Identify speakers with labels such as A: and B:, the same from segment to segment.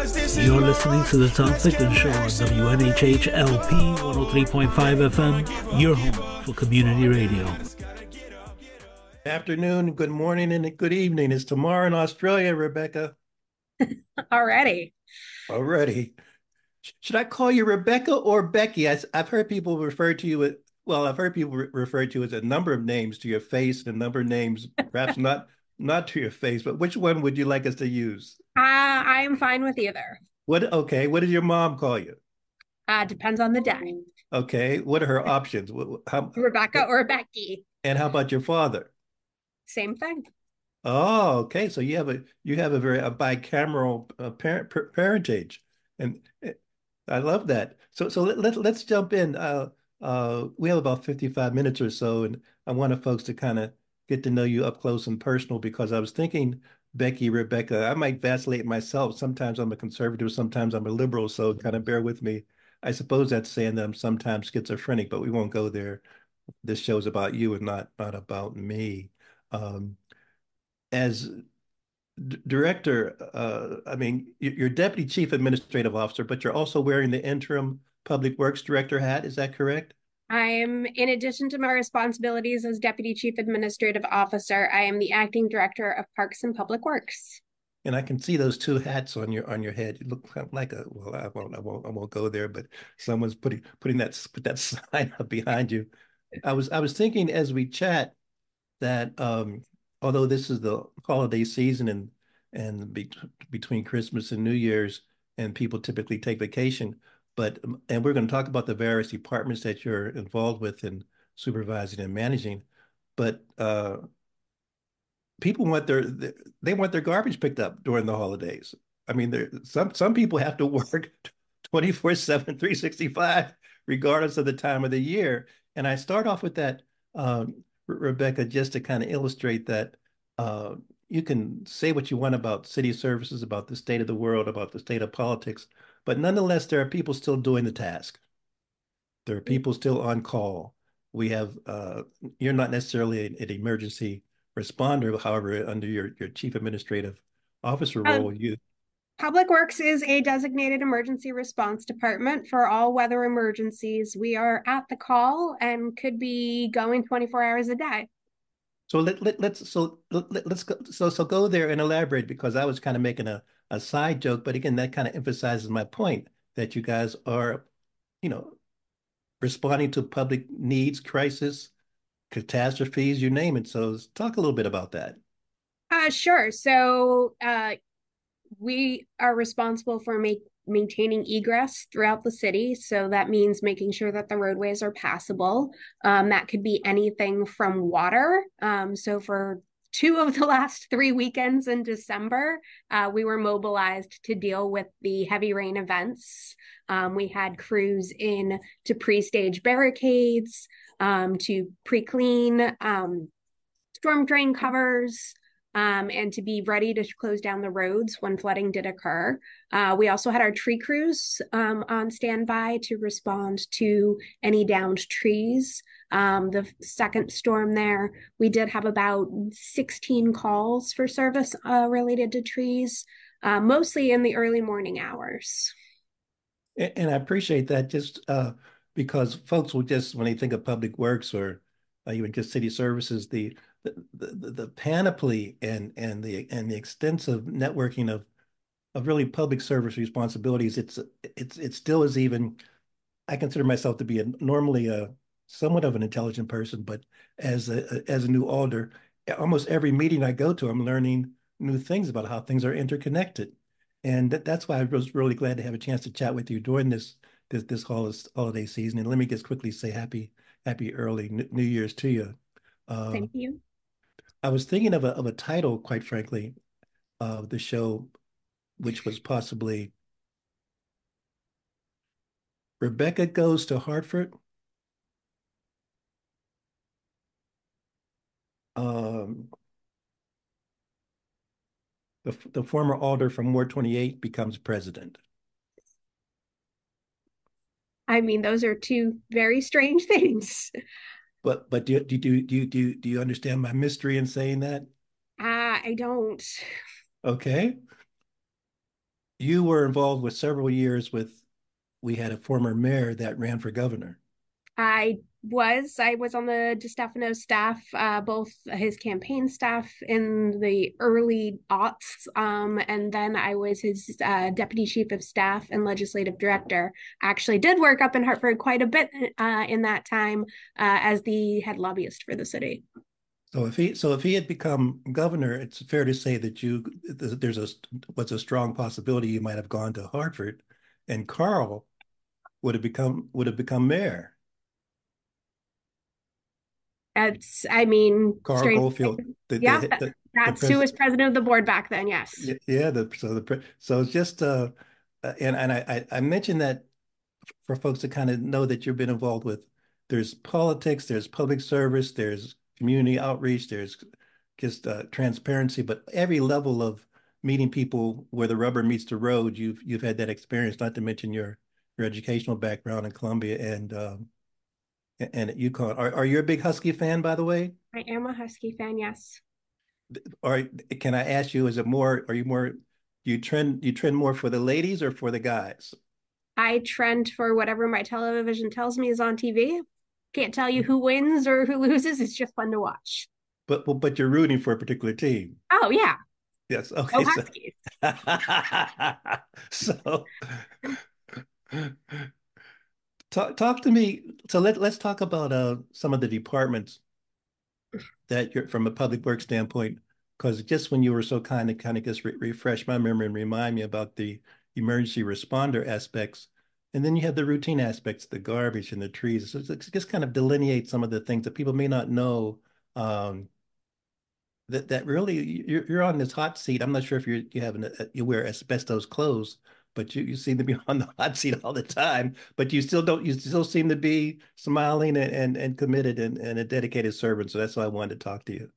A: You're listening to the Tom Ficklin Show on WNHH LP 103.5 FM, your home for community radio.
B: Afternoon, good morning, and good evening. It's tomorrow in Australia, Rebecca.
C: Already.
B: Already. Should I call you Rebecca or Becky? I, have heard people refer to you with, well, I've heard people re- refer to you as a number of names to your face and a number of names, perhaps not not to your face, but which one would you like us to use?
C: Uh, I am fine with either.
B: What? Okay. What does your mom call you?
C: Uh, depends on the day.
B: Okay. What are her options?
C: How, Rebecca or Becky.
B: And how about your father?
C: Same thing.
B: Oh, okay. So you have a you have a very a bicameral uh, parent parentage, and eh, I love that. So so let, let let's jump in. Uh, uh, we have about fifty five minutes or so, and I wanted folks to kind of get to know you up close and personal because I was thinking, Becky, Rebecca, I might vacillate myself. Sometimes I'm a conservative, sometimes I'm a liberal. So kind of bear with me. I suppose that's saying that I'm sometimes schizophrenic, but we won't go there. This show's about you and not not about me. Um, as director, uh, I mean, you're deputy chief administrative officer, but you're also wearing the interim public works director hat. Is that correct?
C: I am, in addition to my responsibilities as Deputy Chief Administrative Officer, I am the Acting Director of Parks and Public Works.
B: And I can see those two hats on your on your head. You look like a well, I won't I won't I won't go there, but someone's putting putting that put that sign up behind you. I was I was thinking as we chat that um, although this is the holiday season and and be, between Christmas and New Year's, and people typically take vacation, but um, and we're going to talk about the various departments that you're involved with in supervising and managing. But uh, people want their they want their garbage picked up during the holidays. I mean, there some some people have to work 24 7 365 regardless of the time of the year and i start off with that um, rebecca just to kind of illustrate that uh, you can say what you want about city services about the state of the world about the state of politics but nonetheless, there are people still doing the task. There are people still on call. We have, uh, you're not necessarily an, an, emergency responder. However, under your, your chief administrative officer um, role, um, you.
C: Public Works is a designated emergency response department for all weather emergencies. We are at the call and could be going 24 hours a day.
B: So let, let let's so let, let's go so so go there and elaborate because I was kind of making a a side joke, but again, that kind of emphasizes my point that you guys are, you know, responding to public needs, crisis, catastrophes, you name it. So talk a little bit about that.
C: Uh, sure. So uh, we are responsible for make, maintaining egress throughout the city. So that means making sure that the roadways are passable. Um, that could be anything from water. Um, so for two of the last three weekends in December, uh, we were mobilized to deal with the heavy rain events. Um, we had crews in to pre stage barricades, um, to pre clean um, storm drain covers. Um, and to be ready to close down the roads when flooding did occur. Uh, we also had our tree crews um, on standby to respond to any downed trees um, the second storm there, we did have about 16 calls for service uh, related to trees, uh, mostly in the early morning hours.
B: And I appreciate that just uh, because folks will just, when they think of public works or uh, even just city services, the, the the, the panoply and and the and the extensive networking of of really public service responsibilities, it's it's it still is even. I consider myself to be a, normally a somewhat of an intelligent person, but as a as a new alder, almost every meeting I go to, I'm learning new things about how things are interconnected, and that, that's why I was really glad to have a chance to chat with you during this this this holiday season. And let me just quickly say happy happy early New Year's to you.
C: Um, Thank you.
B: I was thinking of a of a title, quite frankly, of the show, which was possibly Rebecca goes to Hartford. Um, the, the former alder from Ward 28 becomes president.
C: I mean, those are two very strange things.
B: But but do do do do do do you understand my mystery in saying that?
C: Uh, I don't.
B: Okay. You were involved with several years with we had a former mayor that ran for governor.
C: I was. I was on the DeStefano staff, uh, both his campaign staff in the early aughts, um, and then I was his uh, deputy chief of staff and legislative director. Actually did work up in Hartford quite a bit uh, in that time uh, as the head lobbyist for the city.
B: So if he so if he had become governor, it's fair to say that you there's a was a strong possibility you might have gone to Hartford, and Carl would have become would have become mayor.
C: It's, I mean,
B: Carl Goldfield.
C: The, yeah, the, the, that's who was president of the board back then. Yes.
B: Yeah. The so the so it's just uh, uh, and and I I mentioned that for folks to kind of know that you've been involved with. There's politics, there's public service, there's community outreach, there's just uh, transparency, but every level of meeting people where the rubber meets the road, you've you've had that experience. Not to mention your your educational background in Columbia and um, and at UConn. Are, are you a big Husky fan, by the way?
C: I am a Husky fan, yes.
B: Or can I ask you, is it more, are you more, you trend, you trend more for the ladies or for the guys?
C: I trend for whatever my television tells me is on TV. Can't tell you who wins or who loses. It's just fun to watch.
B: But but you're rooting for a particular team.
C: Oh yeah.
B: Yes. Okay. so, so Talk talk to me. So let let's talk about uh some of the departments that you're from a public work standpoint, because just when you were so kind of kind of just re refresh my memory and remind me about the emergency responder aspects, and then you have the routine aspects, the garbage and the trees. So just kind of delineate some of the things that people may not know. Um, that that really you're, you're on this hot seat. I'm not sure if you're, you have an, you wear asbestos clothes, but you, you seem to be on the hot seat all the time. But you still don't. You still seem to be smiling and and, and committed and, and a dedicated servant. So that's why I wanted to talk to you.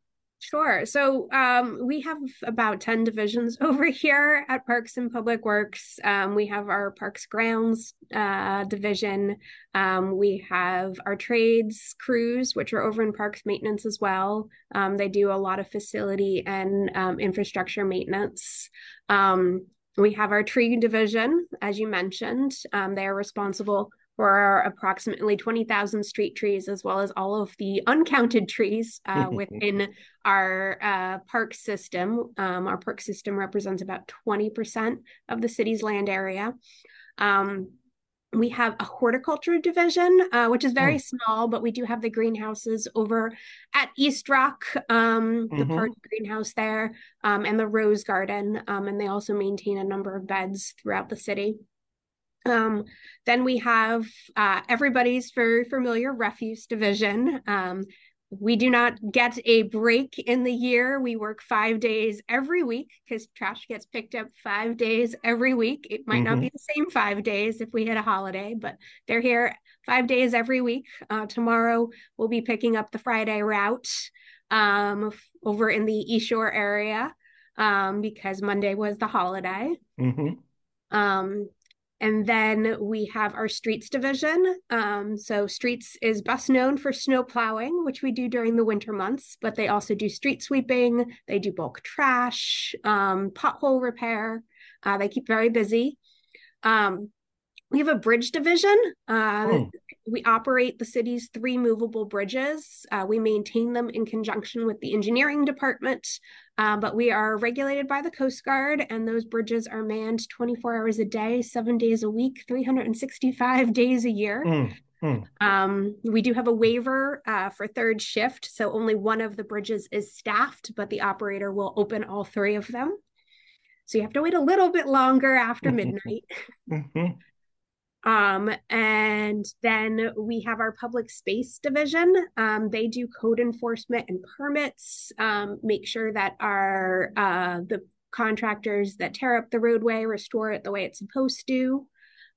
C: Sure. So um, we have about 10 divisions over here at Parks and Public Works. Um, we have our Parks Grounds uh, division. Um, we have our trades crews, which are over in Parks Maintenance as well. Um, they do a lot of facility and um, infrastructure maintenance. Um, we have our tree division, as you mentioned. Um, they are responsible for our approximately 20,000 street trees, as well as all of the uncounted trees uh, within our uh, park system. Um, our park system represents about 20% of the city's land area. Um, we have a horticulture division, uh, which is very oh. small, but we do have the greenhouses over at East Rock, um, the mm-hmm. park greenhouse there, um, and the Rose Garden. Um, and they also maintain a number of beds throughout the city. Um, then we have uh, everybody's very familiar refuse division. Um, we do not get a break in the year. We work five days every week because trash gets picked up five days every week. It might mm-hmm. not be the same five days if we hit a holiday, but they're here five days every week. Uh, tomorrow we'll be picking up the Friday route um, over in the East Shore area um, because Monday was the holiday. Mm-hmm. Um, and then we have our streets division. Um, so, streets is best known for snow plowing, which we do during the winter months, but they also do street sweeping, they do bulk trash, um, pothole repair. Uh, they keep very busy. Um, we have a bridge division. Uh, oh. We operate the city's three movable bridges. Uh, we maintain them in conjunction with the engineering department, uh, but we are regulated by the Coast Guard, and those bridges are manned 24 hours a day, seven days a week, 365 days a year. Mm. Mm. Um, we do have a waiver uh, for third shift, so only one of the bridges is staffed, but the operator will open all three of them. So you have to wait a little bit longer after midnight. Mm-hmm. Um, and then we have our public space division. Um, they do code enforcement and permits, um, make sure that our uh, the contractors that tear up the roadway restore it the way it's supposed to.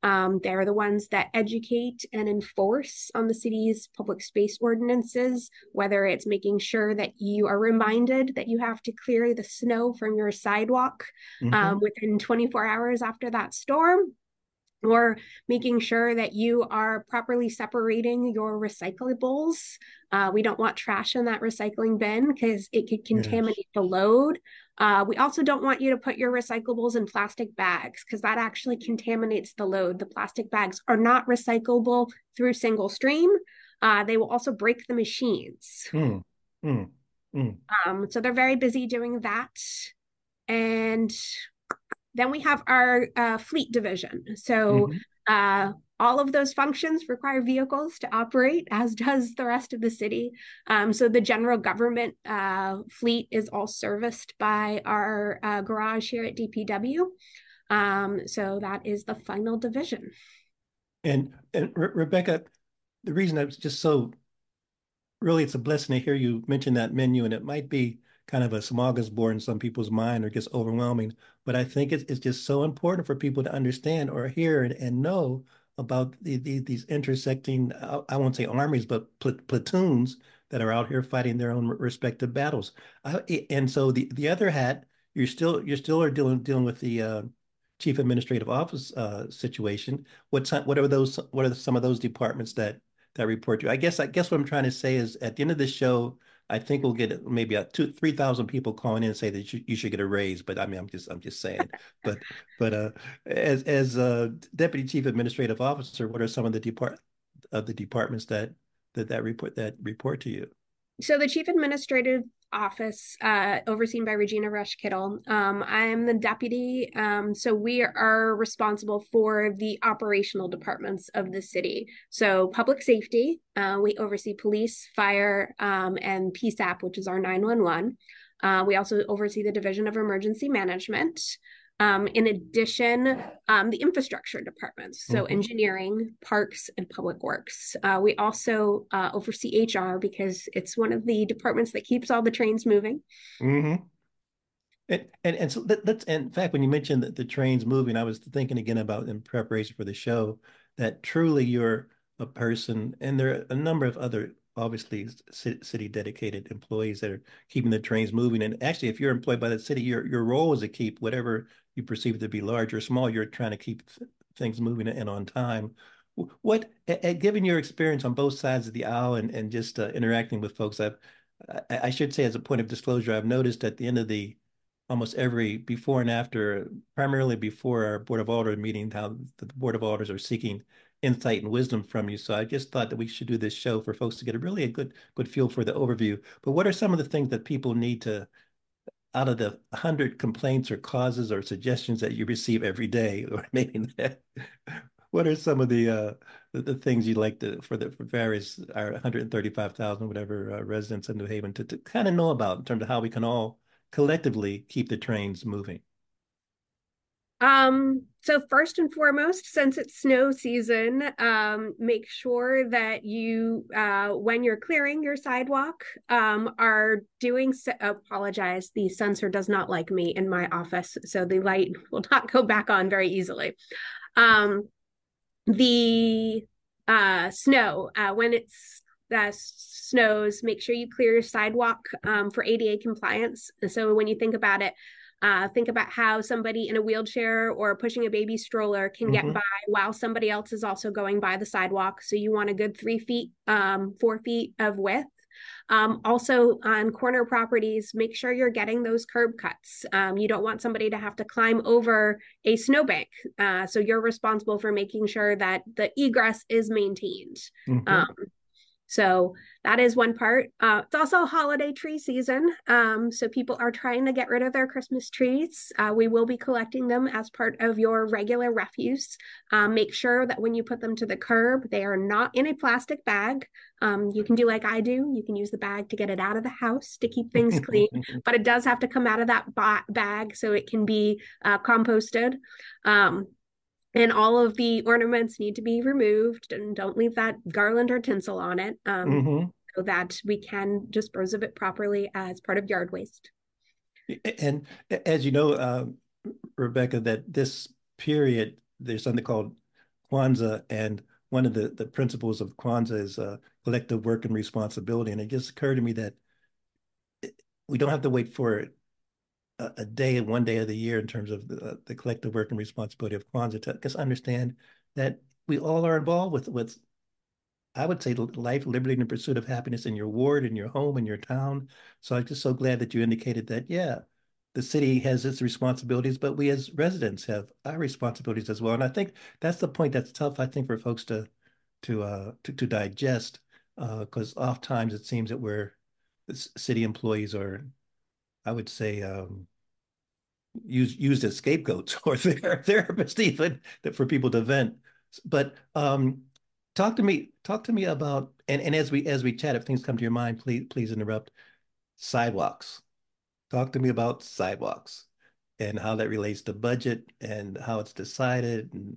C: Um, they're the ones that educate and enforce on the city's public space ordinances, whether it's making sure that you are reminded that you have to clear the snow from your sidewalk mm-hmm. um, within 24 hours after that storm, or making sure that you are properly separating your recyclables. Uh, we don't want trash in that recycling bin because it could contaminate yes. the load. Uh, we also don't want you to put your recyclables in plastic bags because that actually contaminates the load. The plastic bags are not recyclable through single stream. Uh, they will also break the machines. Mm, mm, mm. Um, so they're very busy doing that. And then we have our uh, fleet division. So mm-hmm. uh, all of those functions require vehicles to operate, as does the rest of the city. Um, so the general government uh, fleet is all serviced by our uh, garage here at DPW. Um, so that is the final division.
B: And, and Re- Rebecca, the reason I was just so really, it's a blessing to hear you mention that menu, and it might be kind of a smorgasbord in some people's mind or gets overwhelming. But I think it's, it's just so important for people to understand or hear and, and know about the, the, these intersecting, I, won't say armies, but pl platoons that are out here fighting their own respective battles. I, and so the, the other hat, you're still you're still are dealing dealing with the uh, chief administrative office uh, situation. What what are those? What are some of those departments that that report to? I guess I guess what I'm trying to say is at the end of this show, I think we'll get maybe a two, three thousand people calling in and say that you, you, should get a raise. But I mean, I'm just, I'm just saying. but, but uh, as as deputy chief administrative officer, what are some of the depart of the departments that that that report that report to you?
C: So the chief administrative office, uh, overseen by Regina Rush Kittle. Um, I am the deputy. Um, so we are responsible for the operational departments of the city. So public safety, uh, we oversee police, fire, um, and PSAP, which is our 911. Uh, we also oversee the Division of Emergency Management. Um, in addition, um, the infrastructure departments, so mm-hmm. engineering, parks, and public works. Uh, we also uh, oversee HR because it's one of the departments that keeps all the trains moving.
B: Mm-hmm. And, and and so that, that's in fact when you mentioned that the trains moving, I was thinking again about in preparation for the show that truly you're a person, and there are a number of other obviously city dedicated employees that are keeping the trains moving. And actually, if you're employed by the city, your your role is to keep whatever you perceive it to be large or small. You're trying to keep things moving and on time. What, given your experience on both sides of the aisle and and just uh, interacting with folks, I've I should say as a point of disclosure, I've noticed at the end of the almost every before and after, primarily before our Board of Alders meeting, how the Board of Alders are seeking insight and wisdom from you. So I just thought that we should do this show for folks to get a really a good good feel for the overview. But what are some of the things that people need to out of the hundred complaints or causes or suggestions that you receive every day, or maybe what are some of the uh, the, the, things you'd like to for the for various our 135,000 whatever uh, residents in New Haven to, to kind of know about in terms of how we can all collectively keep the trains moving?
C: Um, so first and foremost, since it's snow season, um, make sure that you, uh, when you're clearing your sidewalk, um, are doing. Se- apologize, the sensor does not like me in my office, so the light will not go back on very easily. Um, the uh, snow uh, when it's uh, snows, make sure you clear your sidewalk um, for ADA compliance. so when you think about it, uh, think about how somebody in a wheelchair or pushing a baby stroller can mm-hmm. get by while somebody else is also going by the sidewalk. So you want a good three feet, um, four feet of width. Um, also, on corner properties, make sure you're getting those curb cuts. Um, you don't want somebody to have to climb over a snowbank. Uh, so you're responsible for making sure that the egress is maintained. Mm-hmm. Um, so that is one part. Uh, it's also holiday tree season. Um, so people are trying to get rid of their Christmas trees. Uh, we will be collecting them as part of your regular refuse. Um, make sure that when you put them to the curb, they are not in a plastic bag. Um, you can do like I do. You can use the bag to get it out of the house to keep things clean, but it does have to come out of that ba- bag so it can be uh, composted. And all of the ornaments need to be removed and don't leave that garland or tinsel on it um, mm-hmm. so that we can dispose of it properly as part of yard waste
B: and as you know uh, rebecca that this period there's something called Kwanzaa, and one of the, the principles of Kwanzaa is uh, collective work and responsibility. And it just occurred to me that we don't have to wait for a, day one day of the year in terms of the, the collective work and responsibility of Kwanzaa to just understand that we all are involved with with I would say life, liberty, and pursuit of happiness in your ward, in your home, in your town. So I'm just so glad that you indicated that, yeah, the city has its responsibilities, but we as residents have our responsibilities as well. And I think that's the point that's tough, I think, for folks to to uh, to, to digest, because uh, oftentimes it seems that we're city employees are, I would say, um, used used as scapegoats or their therapists even for people to vent. But um, talk to me talk to me about and, and as we as we chat, if things come to your mind, please please interrupt. Sidewalks. Talk to me about sidewalks and how that relates to budget and how it's decided. And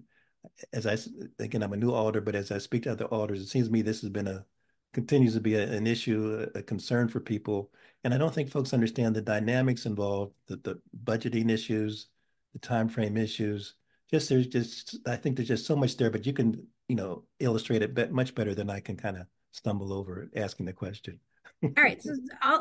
B: as I again, I'm a new alder, but as I speak to other alders, it seems to me this has been a continues to be a, an issue, a, a, concern for people. And I don't think folks understand the dynamics involved, the, the budgeting issues, the time frame issues. Just there's just I think there's just so much there, but you can you know illustrate it much better than I can kind of stumble over asking the question.
C: All right. So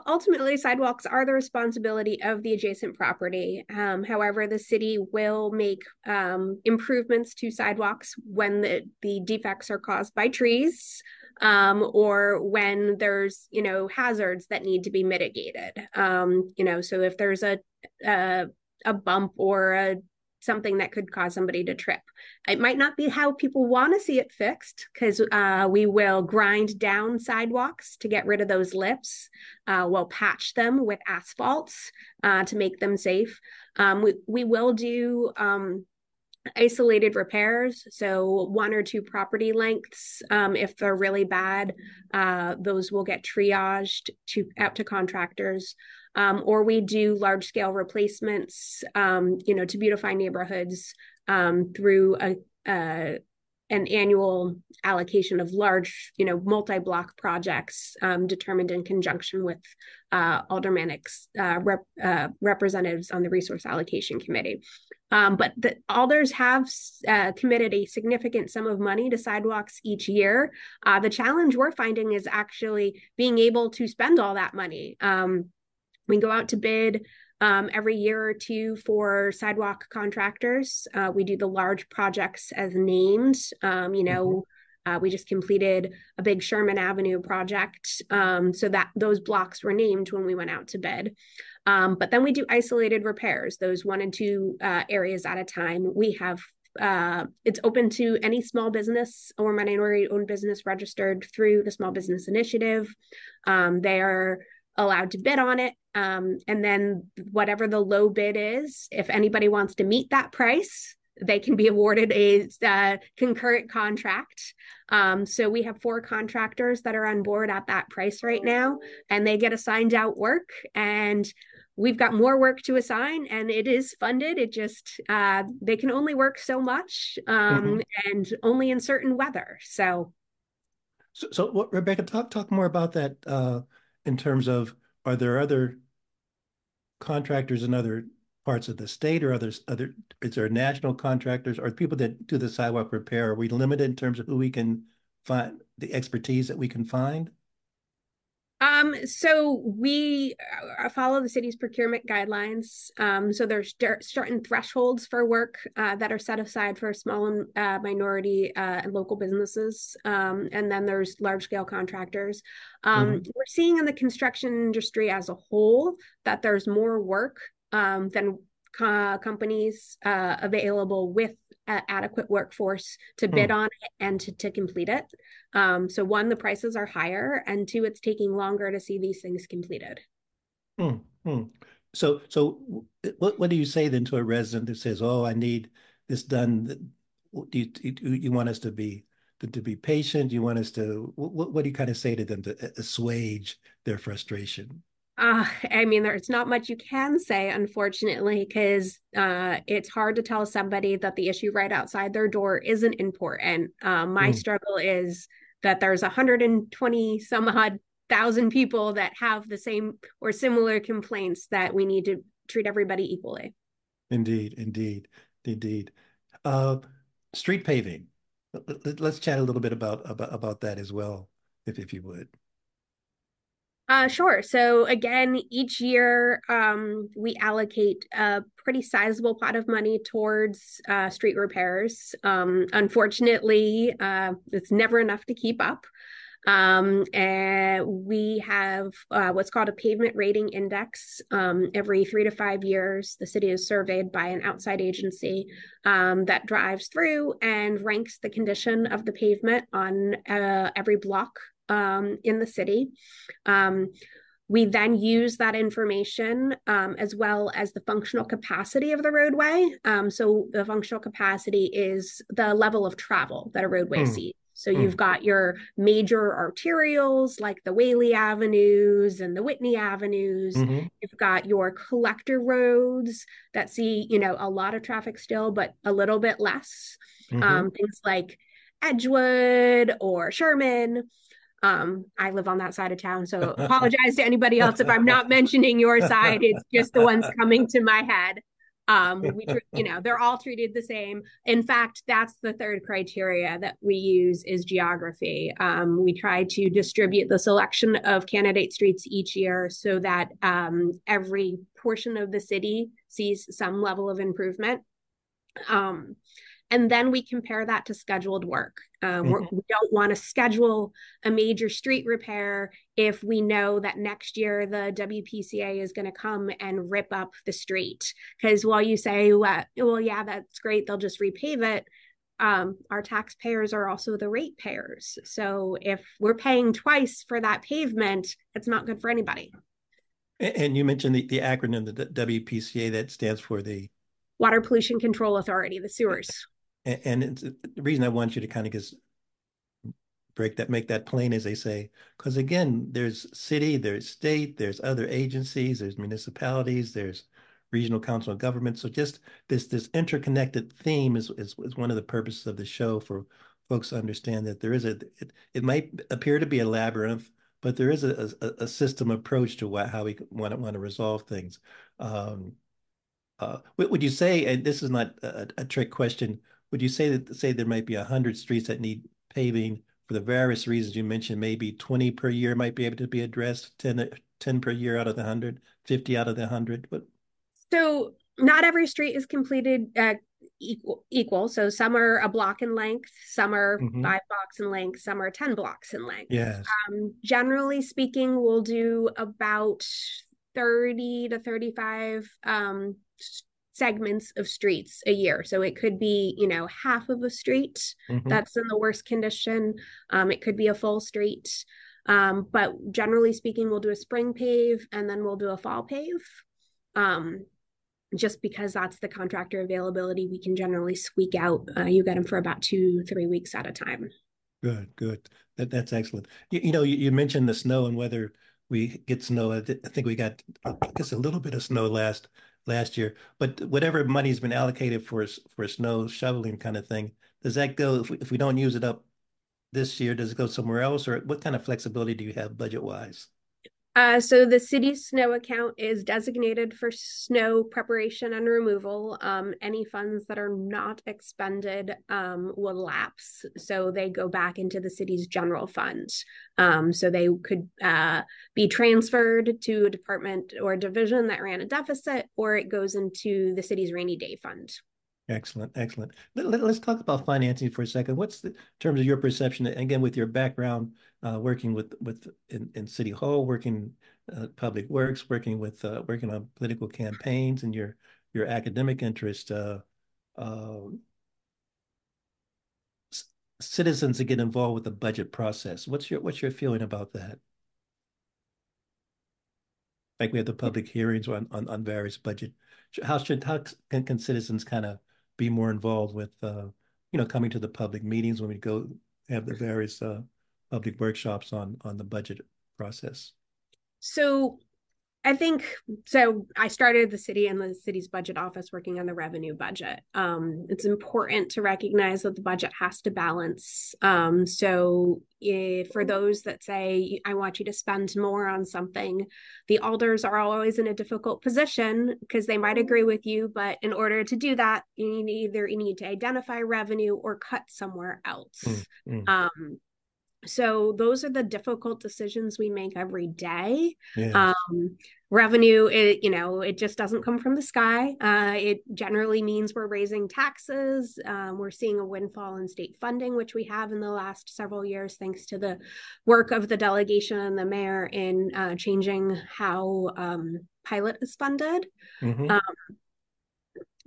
C: ultimately, sidewalks are the responsibility of the adjacent property. Um, however, the city will make um, improvements to sidewalks when the, the defects are caused by trees um, or when there's you know hazards that need to be mitigated um, you know so if there's a, a a bump or a something that could cause somebody to trip. It might not be how people want to see it fixed because uh, we will grind down sidewalks to get rid of those lips. Uh, we'll patch them with asphalts uh, to make them safe. Um, we, we will do um, isolated repairs. So one or two property lengths um, if they're really bad uh, those will get triaged to out to contractors. Um, or we do large scale replacements um, you know to beautify neighborhoods um, through a, a, an annual allocation of large you know multi-block projects um, determined in conjunction with uh, aldermanic uh, rep, uh, representatives on the resource allocation committee um, but the alders have uh, committed a significant sum of money to sidewalks each year. Uh, the challenge we're finding is actually being able to spend all that money. Um, we go out to bid um, every year or two for sidewalk contractors. Uh, we do the large projects as named. Um, you know, mm-hmm. Uh, we just completed a big Sherman Avenue project, um, so that those blocks were named when we went out to bid. Um, but then we do isolated repairs, those one and two uh, areas at a time. We have uh, it's open to any small business or minority owned business registered through the Small Business Initiative. Um, they are allowed to bid on it. Um, and then whatever the low bid is, if anybody wants to meet that price, they can be awarded a uh, concurrent contract. Um, so we have four contractors that are on board at that price right now, and they get assigned out work. And we've got more work to assign and it is funded it just uh, they can only work so much um, mm-hmm. and only in certain weather so
B: so, so what rebecca talk talk more about that uh, in terms of are there other contractors in other parts of the state or others other is there national contractors or people that do the sidewalk repair? Are we limited in terms of who we can find the expertise that we can find
C: um, so we uh, follow the city's procurement guidelines. Um, so there's certain thresholds for work uh, that are set aside for small and uh, minority uh, and local businesses. Um, and then there's large scale contractors. Um, mm-hmm. We're seeing in the construction industry as a whole that there's more work um, than uh, companies uh, available with adequate workforce to bid hmm. on it and to, to complete it. Um, so one, the prices are higher, and two, it's taking longer to see these things completed.
B: Hmm. Hmm. So, so what what do you say then to a resident that says, "Oh, I need this done"? Do you do you want us to be to, to be patient? Do you want us to what, what do you kind of say to them to assuage their frustration?
C: Uh, I mean, there's not much you can say, unfortunately, because uh, it's hard to tell somebody that the issue right outside their door isn't important. Uh, my mm. struggle is that there's 120 some odd thousand people that have the same or similar complaints that we need to treat everybody equally.
B: Indeed, indeed, indeed. Uh, street paving. let's chat a little bit about about about that as well, if if you would.
C: Uh, sure. So again, each year um, we allocate a pretty sizable pot of money towards uh, street repairs. Um, unfortunately, uh, it's never enough to keep up. Um, and we have uh, what's called a pavement rating index. Um, every three to five years, the city is surveyed by an outside agency um, that drives through and ranks the condition of the pavement on uh, every block um, in the city. Um, we then use that information um, as well as the functional capacity of the roadway. Um, so, the functional capacity is the level of travel that a roadway mm. sees. So, mm. you've got your major arterials like the Whaley Avenues and the Whitney Avenues. Mm-hmm. You've got your collector roads that see, you know, a lot of traffic still, but a little bit less. Mm-hmm. Um, things like Edgewood or Sherman. Um, I live on that side of town, so apologize to anybody else if I'm not mentioning your side. It's just the ones coming to my head. Um, we, you know, they're all treated the same. In fact, that's the third criteria that we use is geography. Um, we try to distribute the selection of candidate streets each year so that um, every portion of the city sees some level of improvement. Um, and then we compare that to scheduled work. Um, mm-hmm. We don't want to schedule a major street repair if we know that next year the WPCA is going to come and rip up the street. Because while you say, well, well, yeah, that's great, they'll just repave it. Um, our taxpayers are also the ratepayers. So if we're paying twice for that pavement, it's not good for anybody.
B: And you mentioned the, the acronym, the WPCA, that stands for the
C: Water Pollution Control Authority, the sewers
B: and, and the reason I want you to kind of just break that, make that plain, as they say, because again, there's city, there's state, there's other agencies, there's municipalities, there's regional council of government. So just this this interconnected theme is, is, is one of the purposes of the show for folks to understand that there is a it, it might appear to be a labyrinth, but there is a, a, a system approach to what, how we want to want to resolve things. Um, uh, would you say, and this is not a, a trick question, would you say that say there might be 100 streets that need paving for the various reasons you mentioned? Maybe 20 per year might be able to be addressed 10, 10 per year out of the 100 50 out of the 100 but
C: so not every street is completed uh, equal equal. So some are a block in length some are mm-hmm. five blocks in length some are 10 blocks in length.
B: Yes.
C: Um, generally speaking we'll do about 30 to 35 um, segments of streets a year. So it could be, you know, half of a street mm-hmm. that's in the worst condition. Um, it could be a full street. Um, but generally speaking, we'll do a spring pave and then we'll do a fall pave. Um, just because that's the contractor availability, we can generally squeak out. Uh, you get them for about two, three weeks at a time.
B: Good, good. That that's excellent. You, you know, you, you, mentioned the snow and whether we get snow. I, th- I think we got, I guess, a little bit of snow last last year. But whatever money's been allocated for for snow shoveling kind of thing, does that go if we, if we don't use it up this year? Does it go somewhere else, or what kind of flexibility do you have budget wise?
C: Uh, so the city's snow account is designated for snow preparation and removal. Um, any funds that are not expended um, will lapse, so they go back into the city's general fund. Um, so they could uh, be transferred to a department or division that ran a deficit, or it goes into the city's rainy day fund.
B: Excellent, excellent. Let, us talk about financing for a second. What's the in terms of your perception? Again, with your background, uh, working with with in, in City Hall, working uh, public works, working with uh, working on political campaigns, and your your academic interest. Uh, um, citizens to get involved with the budget process. What's your what's your feeling about that? Like we have the public hearings on on, on various budget. How should how can, can citizens kind of be more involved with, uh, you know, coming to the public meetings when we go have the various uh, public workshops on on the budget process.
C: So I think so. I started the city and the city's budget office working on the revenue budget. Um, it's important to recognize that the budget has to balance. Um, so, if, for those that say, I want you to spend more on something, the alders are always in a difficult position because they might agree with you. But in order to do that, you need either you need to identify revenue or cut somewhere else. Mm-hmm. Um, so those are the difficult decisions we make every day. Um, revenue it you know it just doesn't come from the sky. Uh, it generally means we're raising taxes. Um, we're seeing a windfall in state funding which we have in the last several years thanks to the work of the delegation and the mayor in uh, changing how um, pilot is funded. Mm-hmm.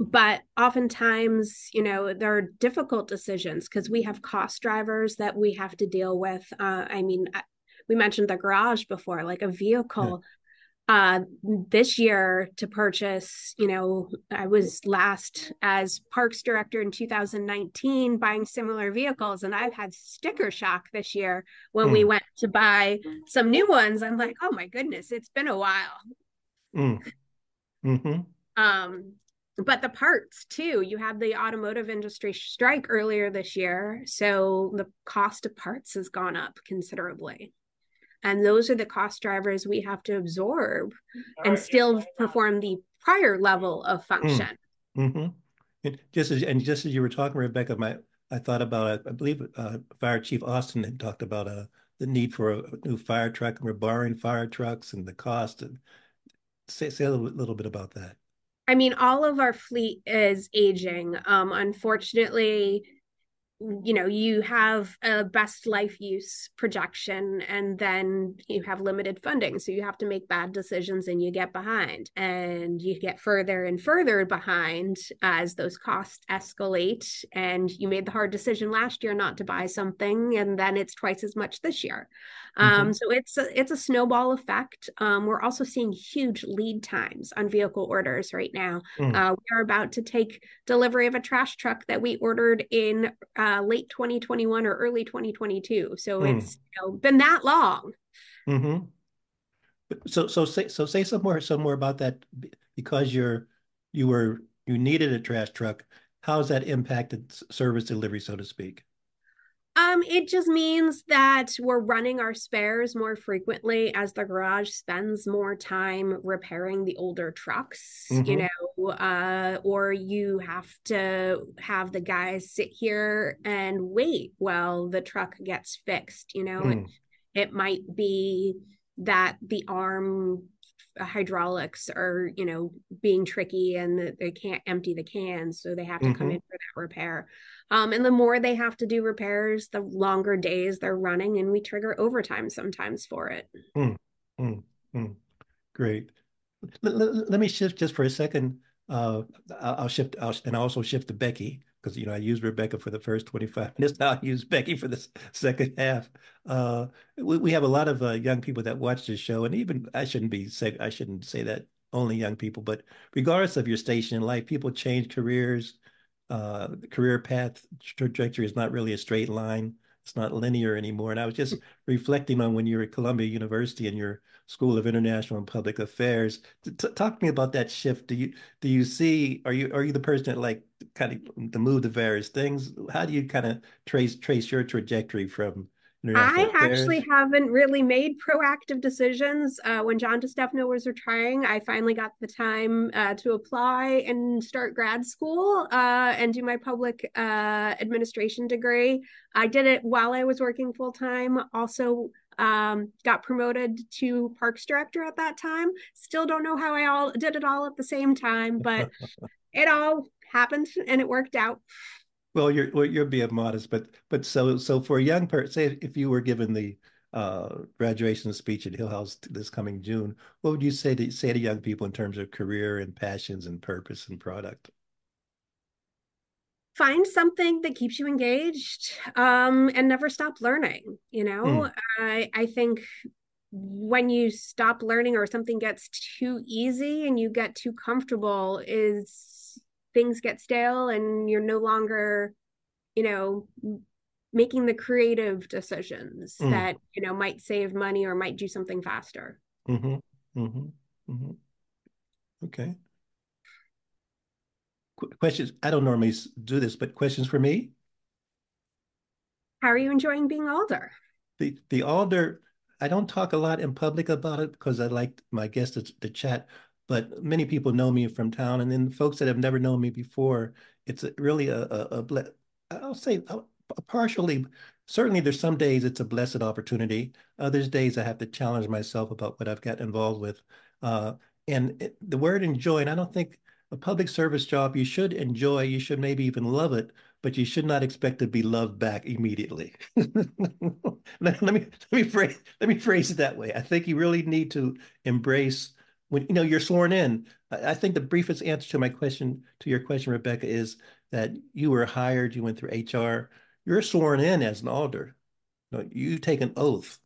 C: But oftentimes you know there are difficult decisions because we have cost drivers that we have to deal with uh, i mean we mentioned the garage before like a vehicle yeah. uh, this year to purchase you know i was last as parks director in 2019 buying similar vehicles and i've had sticker shock this year when mm. we went to buy some new ones i'm like oh my goodness it's been a while mm. mm-hmm. um but the parts too. You have the automotive industry strike earlier this year so the cost of parts has gone up considerably. And those are the cost drivers we have to absorb and still perform the prior level of hmm. function. Mm-hmm.
B: and just as and just as you were talking rebecca my i thought about i believe uh, fire chief Alston had talked about uh, the need for a new fire truck and we're borrowing fire trucks and the cost and say, say a little, little bit about that
C: I mean, all of our fleet is aging. Um, unfortunately, you know you have a best life use projection and then you have limited funding. So you have to make bad decisions and you get behind. And you get further and further behind as those costs escalate. And you made the hard decision last year not to buy something and then it's twice as much this year. Mm-hmm. um, so it's a, it's a snowball effect. Um, we're also seeing huge lead times on vehicle orders right now. Mm. uh, we're about to take delivery of a trash truck that we ordered in uh, uh, late 2021 or early 2022. So mm. it's you know, been that long.
B: Mm-hmm. So so say so say some more some more about that because you're you were you needed a trash truck. How has that impacted service delivery, so to speak?
C: Um, it just means that we're running our spares more frequently as the garage spends more time repairing the older trucks, mm-hmm. you know, uh, or you have to have the guys sit here and wait while the truck gets fixed, you know. Mm. It, it might be that the arm hydraulics are you know being tricky and they can't empty the cans so they have to mm-hmm. come in for that repair um, and the more they have to do repairs, the longer days they're running, and we trigger overtime sometimes for it. Mm,
B: mm, mm. Great. Let, let, let, me shift just for a second. Uh, I'll, shift, I'll, and I'll also shift to Becky because you know I used Rebecca for the first 25 minutes. Now I use Becky for the second half. Uh, we, we have a lot of uh, young people that watch this show, and even I shouldn't be say I shouldn't say that only young people, but regardless of your station in life, people change careers uh, the career path trajectory is not really a straight line. It's not linear anymore. And I was just reflecting on when you were at Columbia University and your School of International and Public Affairs. T- talk to me about that shift. Do you do you see? Are you are you the person that like kind of to move to various things? How do you kind of trace trace your trajectory from
C: I actually haven't really made proactive decisions. Uh, when John DeStefano was retiring, I finally got the time uh, to apply and start grad school uh, and do my public uh, administration degree. I did it while I was working full time. Also, um, got promoted to parks director at that time. Still don't know how I all did it all at the same time, but it all happened and it worked out.
B: Well, you're well, you're being modest, but but so so for a young person, say if you were given the uh, graduation speech at Hillhouse this coming June, what would you say to say to young people in terms of career and passions and purpose and product?
C: Find something that keeps you engaged um, and never stop learning. You know, mm. I I think when you stop learning or something gets too easy and you get too comfortable is things get stale and you're no longer you know making the creative decisions mm. that you know might save money or might do something faster
B: mm-hmm. Mm-hmm. Mm-hmm. Okay. Qu questions. I don't normally do this, but questions for me?
C: How are you enjoying being alder?
B: The the alder, I don't talk a lot in public about it because I like my guests to, to chat, but many people know me from town. And then folks that have never known me before, it's really a, a, a I'll say a, partially, certainly there's some days it's a blessed opportunity. Others days I have to challenge myself about what I've got involved with. Uh, and it, the word enjoy, and I don't think a public service job you should enjoy, you should maybe even love it, but you should not expect to be loved back immediately. let, me let me phrase let me phrase it that way. I think you really need to embrace when you know you're sworn in. I, think the briefest answer to my question to your question, Rebecca, is that you were hired, you went through HR, you're sworn in as an alder. You, you take an oath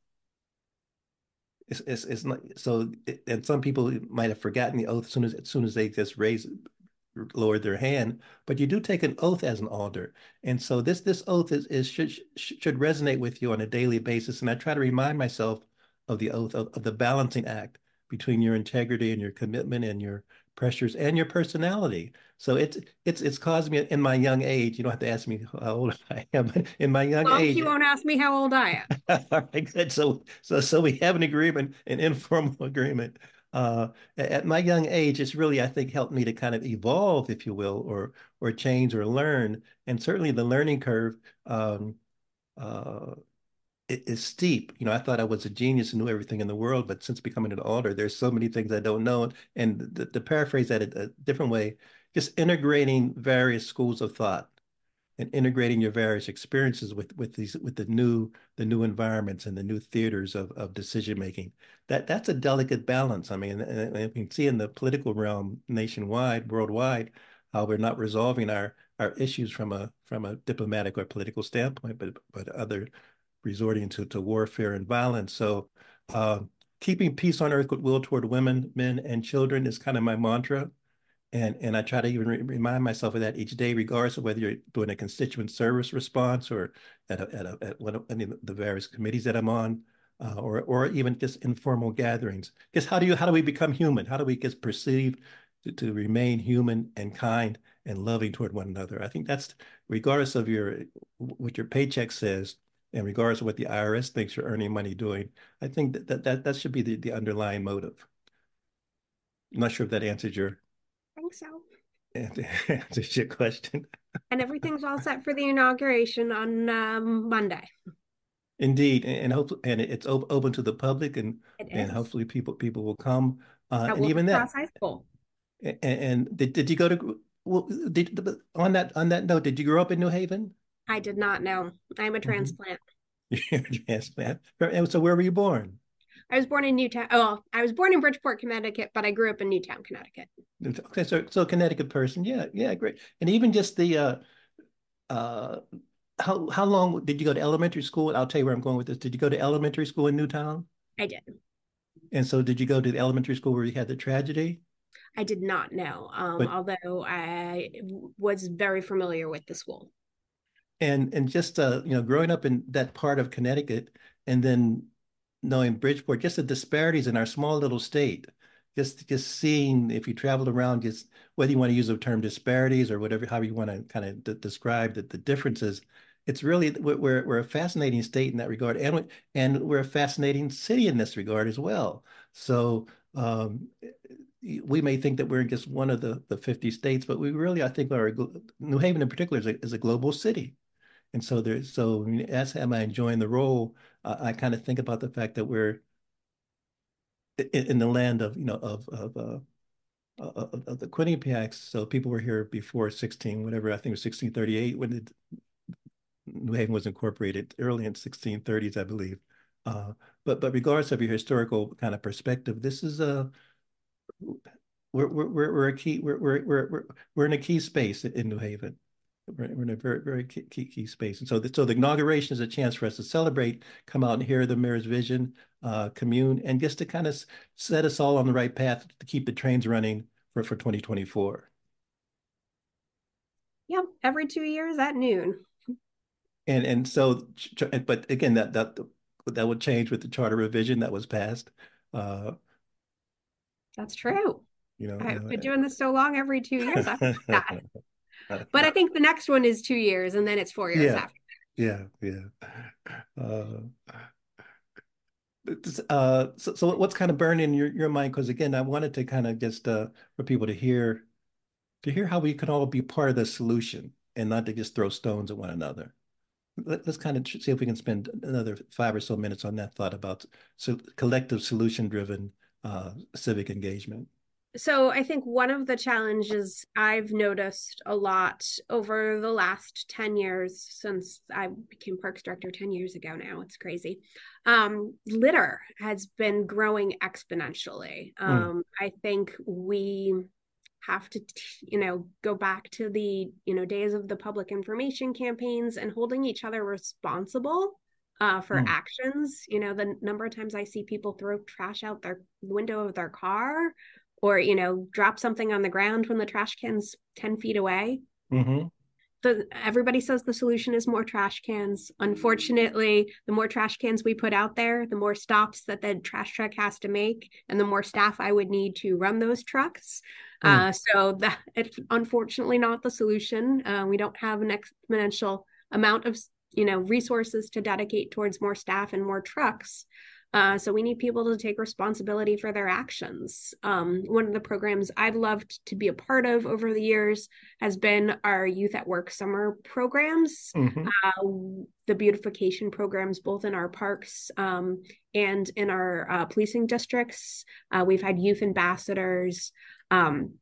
B: it's, it's, it's not so and some people might have forgotten the oath as soon as as soon as they just raise lowered their hand but you do take an oath as an alder and so this this oath is, is should should resonate with you on a daily basis and i try to remind myself of the oath of, of the balancing act between your integrity and your commitment and your pressures and your personality. So it's it's it's caused me in my young age. You don't have to ask me how old I am. In my young
C: well,
B: age,
C: you won't ask me how old I
B: am. All right, good. So so so we have an agreement, an informal agreement. Uh, at my young age, it's really I think helped me to kind of evolve, if you will, or or change or learn. And certainly the learning curve um, uh, is steep. You know, I thought I was a genius and knew everything in the world, but since becoming an alder, there's so many things I don't know. And to, paraphrase that a, a different way, just integrating various schools of thought and integrating your various experiences with with these with the new the new environments and the new theaters of, of decision making that that's a delicate balance i mean and, and we can see in the political realm nationwide worldwide how we're not resolving our our issues from a from a diplomatic or political standpoint but but other resorting to, to warfare and violence. So uh, keeping peace on earth goodwill toward women, men, and children is kind of my mantra. And, and I try to even re remind myself of that each day, regardless of whether you're doing a constituent service response or at, a, at, a, at one of any of the various committees that I'm on, uh, or, or even just informal gatherings. Because how do you how do we become human? How do we get perceived to, to remain human and kind and loving toward one another? I think that's regardless of your what your paycheck says, and regards to what the IRS thinks you're earning money doing, I think that that, that, that should be the, the underlying motive. I'm not sure if that answers your.
C: I think so.
B: Answers your question.
C: and everything's all set for the inauguration on um, Monday.
B: Indeed, and, and hope and it's op open to the public, and and hopefully people people will come. Uh, and even that. High School. And, and, did, did you go to well did on that on that note did you grow up in New Haven?
C: I did not know. I'm a mm-hmm. transplant.
B: You're a transplant. So where were you born?
C: I was born in Newtown. Oh, I was born in Bridgeport, Connecticut, but I grew up in Newtown, Connecticut.
B: Okay, so so Connecticut person, yeah, yeah, great. And even just the uh, uh, how how long did you go to elementary school? I'll tell you where I'm going with this. Did you go to elementary school in Newtown?
C: I did.
B: And so, did you go to the elementary school where you had the tragedy?
C: I did not know, um, but, although I was very familiar with the school
B: and and just uh, you know growing up in that part of Connecticut and then knowing Bridgeport, just the disparities in our small little state. Just just seeing if you traveled around, just whether you want to use the term disparities or whatever, however you want to kind of describe the, the differences. It's really we're we're a fascinating state in that regard, and and we're a fascinating city in this regard as well. So um, we may think that we're in just one of the, the 50 states, but we really, I think, are New Haven in particular is a, is a global city. And so there's so as am I enjoying the role, I kind of think about the fact that we're in, in the land of you know of of uh, of, of the Quinnipiacs. So people were here before 16, whatever I think it was 1638 when it, New Haven was incorporated early in 1630s, I believe. Uh, but but regardless of your historical kind of perspective, this is a we're we're we're a key we're we're we're we're in a key space in New Haven. We're, in a very, very key, key space. And so the, so the inauguration is a chance for us to celebrate, come out and hear the mayor's vision, uh, commune, and just to kind of set us all on the right path to keep the trains running for, for 2024.
C: Yep, every two years at noon.
B: And and so, but again, that that that would change with the charter revision that was passed. Uh,
C: That's true.
B: You know,
C: I've
B: uh,
C: been doing this so long, every two years. that. but I think the next one is two years, and then it's four years
B: yeah.
C: after.
B: Yeah, yeah. Uh, uh, so, so what's kind of burning your, your mind? Because again, I wanted to kind of just uh, for people to hear to hear how we can all be part of the solution and not to just throw stones at one another. Let, us kind of see if we can spend another five or so minutes on that thought about so collective solution driven uh, civic engagement
C: so I think one of the challenges I've noticed a lot over the last 10 years since I became parks director 10 years ago now, it's crazy. Um, litter has been growing exponentially. Hmm. Um, mm. I think we have to you know go back to the you know days of the public information campaigns and holding each other responsible uh, for mm. actions you know the number of times i see people throw trash out their window of their car or you know drop something on the ground when the trash can's 10 feet away. Mm-hmm. the, everybody says the solution is more trash cans. Unfortunately the more trash cans we put out there the more stops that the trash truck has to make and the more staff i would need to run those trucks. Mm. uh, so that it's unfortunately not the solution. Uh, we don't have an exponential amount of you know resources to dedicate towards more staff and more trucks uh, so we need people to take responsibility for their actions. Um, one of the programs I've loved to be a part of over the years has been our Youth at Work summer programs, mm-hmm. uh, the beautification programs, both in our parks um, and in our uh, policing districts. Uh, we've had youth ambassadors um,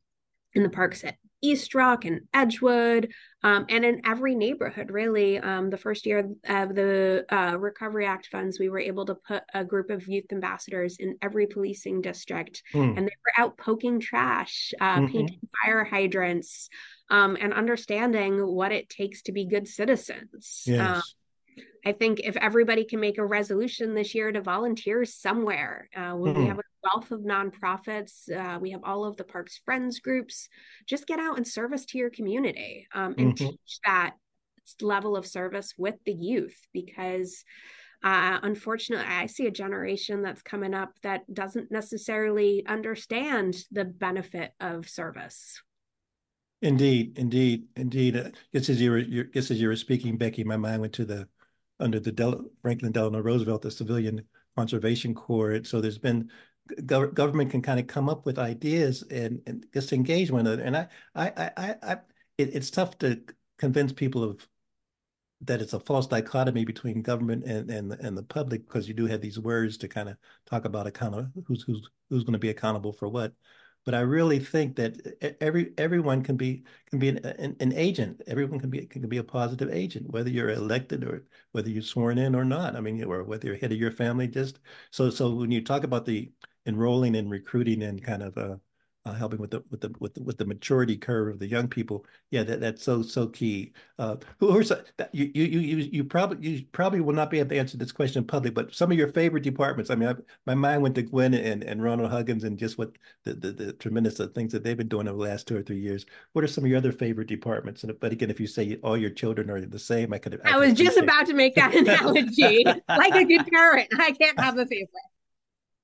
C: in the parks at East Rock and Edgewood, um, and in every neighborhood, really. Um, the first year of the uh, Recovery Act funds, we were able to put a group of youth ambassadors in every policing district, mm. and they were out poking trash, uh, mm-hmm. painting fire hydrants, um, and understanding what it takes to be good citizens. Yes. I think if everybody can make a resolution this year to volunteer somewhere, uh, when mm-hmm. we have a wealth of nonprofits, uh, we have all of the Parks Friends groups, just get out and service to your community um, and mm-hmm. teach that level of service with the youth because uh, unfortunately, I see a generation that's coming up that doesn't necessarily understand the benefit of service.
B: Indeed, indeed, indeed. Uh, just as you were, just as you were speaking, Becky, my mind went to the under the Del- Franklin Delano Roosevelt, the Civilian Conservation Corps. So there's been go- government can kind of come up with ideas and, and just engage one another. And I, I, I, I it, it's tough to convince people of that it's a false dichotomy between government and and and the public because you do have these words to kind of talk about account who's who's who's going to be accountable for what but I really think that every everyone can be can be an, an, an, agent. Everyone can be can be a positive agent, whether you're elected or whether you're sworn in or not. I mean, or whether you're head of your family. Just so so when you talk about the enrolling and recruiting and kind of uh, uh, helping with the with the with the, with the maturity curve of the young people. Yeah, that, that's so so key. Uh, who are you you you you probably you probably will not be able to answer this question in public, but some of your favorite departments. I mean, I, my mind went to Gwen and, and Ronald Huggins and just what the, the, the tremendous things that they've been doing over the last two or three years. What are some of your other favorite departments? And but again, if you say all your children are the same, I could.
C: I, I was just about to make that analogy. like a good parent, I can't have a favorite.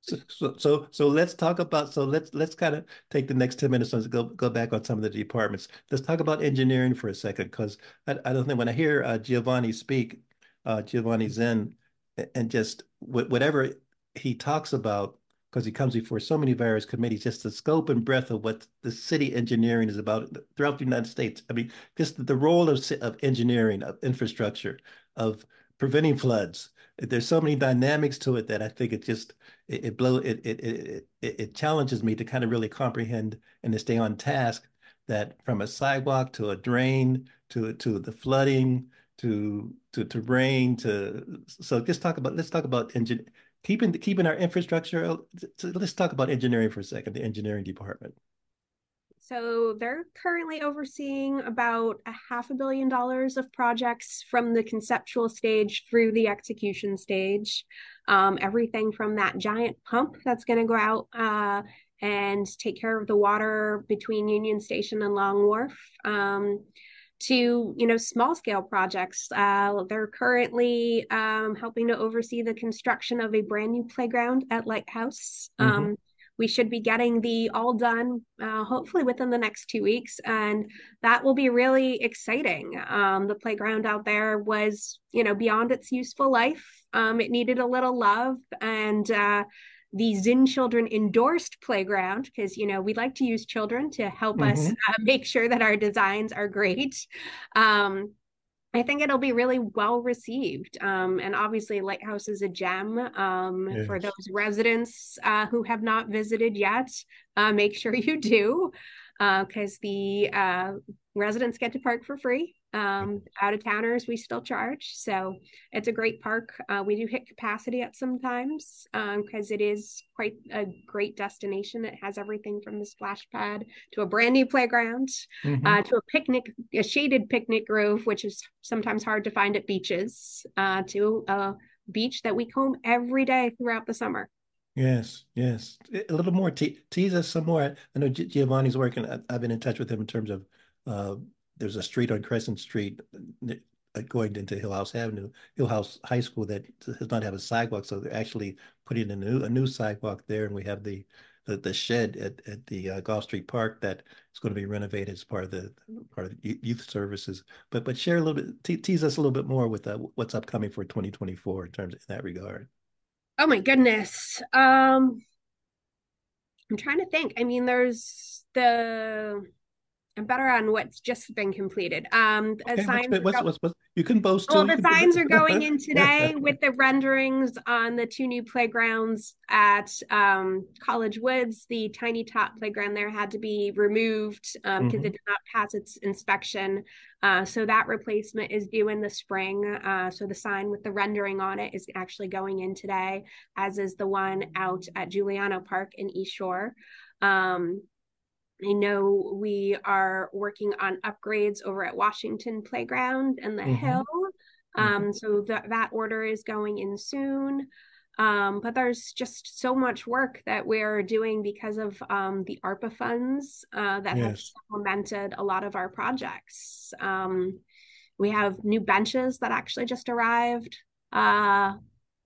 B: So, so, so let's talk about. So let's let's kind of take the next ten minutes and go go back on some of the departments. Let's talk about engineering for a second, because I, I don't think when I hear uh, Giovanni speak, uh, Giovanni Zinn, and just whatever he talks about, because he comes before so many various committees, just the scope and breadth of what the city engineering is about throughout the United States. I mean, just the role of of engineering, of infrastructure, of preventing floods. There's so many dynamics to it that I think it just it, it blow it, it it it challenges me to kind of really comprehend and to stay on task that from a sidewalk to a drain to to the flooding to to to rain to so just talk about let's talk about engine keeping keeping our infrastructure let's talk about engineering for a second the engineering department
C: so they're currently overseeing about a half a billion dollars of projects from the conceptual stage through the execution stage. Um, everything from that giant pump that's going to go out uh, and take care of the water between Union Station and Long Wharf. Um, to you know small scale projects uh, they're currently um, helping to oversee the construction of a brand new playground at lighthouse mm-hmm. Um, we should be getting the all done uh, hopefully within the next two weeks. And that will be really exciting. Um, the playground out there was, you know, beyond its useful life. Um, it needed a little love. And uh, the Zinn Children endorsed playground because you know we like to use children to help mm-hmm. us uh, make sure that our designs are great. Um, I think it'll be really well received. Um, and obviously, Lighthouse is a gem um, yes. for those residents uh, who have not visited yet. Uh, make sure you do, because uh, the uh, residents get to park for free. Um, out of towners, we still charge. So it's a great park. Uh, we do hit capacity at some times because um, it is quite a great destination. It has everything from the splash pad to a brand new playground mm-hmm. uh, to a picnic, a shaded picnic grove, which is sometimes hard to find at beaches, uh, to a beach that we comb every day throughout the summer.
B: Yes, yes. A little more. Te- tease us some more. I know Giovanni's working. I've been in touch with him in terms of uh, there's a street on Crescent Street going into Hillhouse Avenue, Hillhouse High School that does not have a sidewalk. So they're actually putting a new a new sidewalk there, and we have the the, the shed at, at the uh, Gulf Street Park that is going to be renovated as part of the part of the youth services. But but share a little bit, te tease us a little bit more with uh, what's upcoming for 2024 in terms in that regard.
C: Oh my goodness. Um, I'm trying to think. I mean, there's the I'm better on what's just been completed. Um, okay, signs
B: what's, what's, what's, you can boast.
C: Well, the signs are going in today with the renderings on the two new playgrounds at um, College Woods. The tiny Top playground there had to be removed because um, mm-hmm. it did not pass its inspection. Uh, so that replacement is due in the spring. Uh, so the sign with the rendering on it is actually going in today, as is the one out at Giuliano Park in East Shore. Um, I know we are working on upgrades over at Washington Playground and the mm-hmm. Hill. Um, mm-hmm. So that that order is going in soon. Um, but there's just so much work that we're doing because of um, the ARPA funds uh, that yes. have supplemented a lot of our projects. Um, we have new benches that actually just arrived. Uh,